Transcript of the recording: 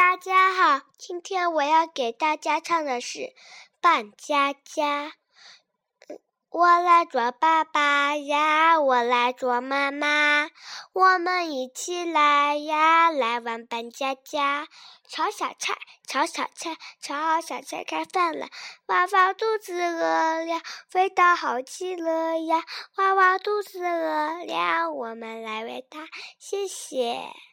大家好，今天我要给大家唱的是《扮家家》。我来做爸爸呀，我来做妈妈。我们一起来呀，来玩扮家家，炒小菜，炒小菜，炒好小菜开饭了。娃娃肚子饿了，味道好极了呀。娃娃肚子饿了，我们来喂它，谢谢。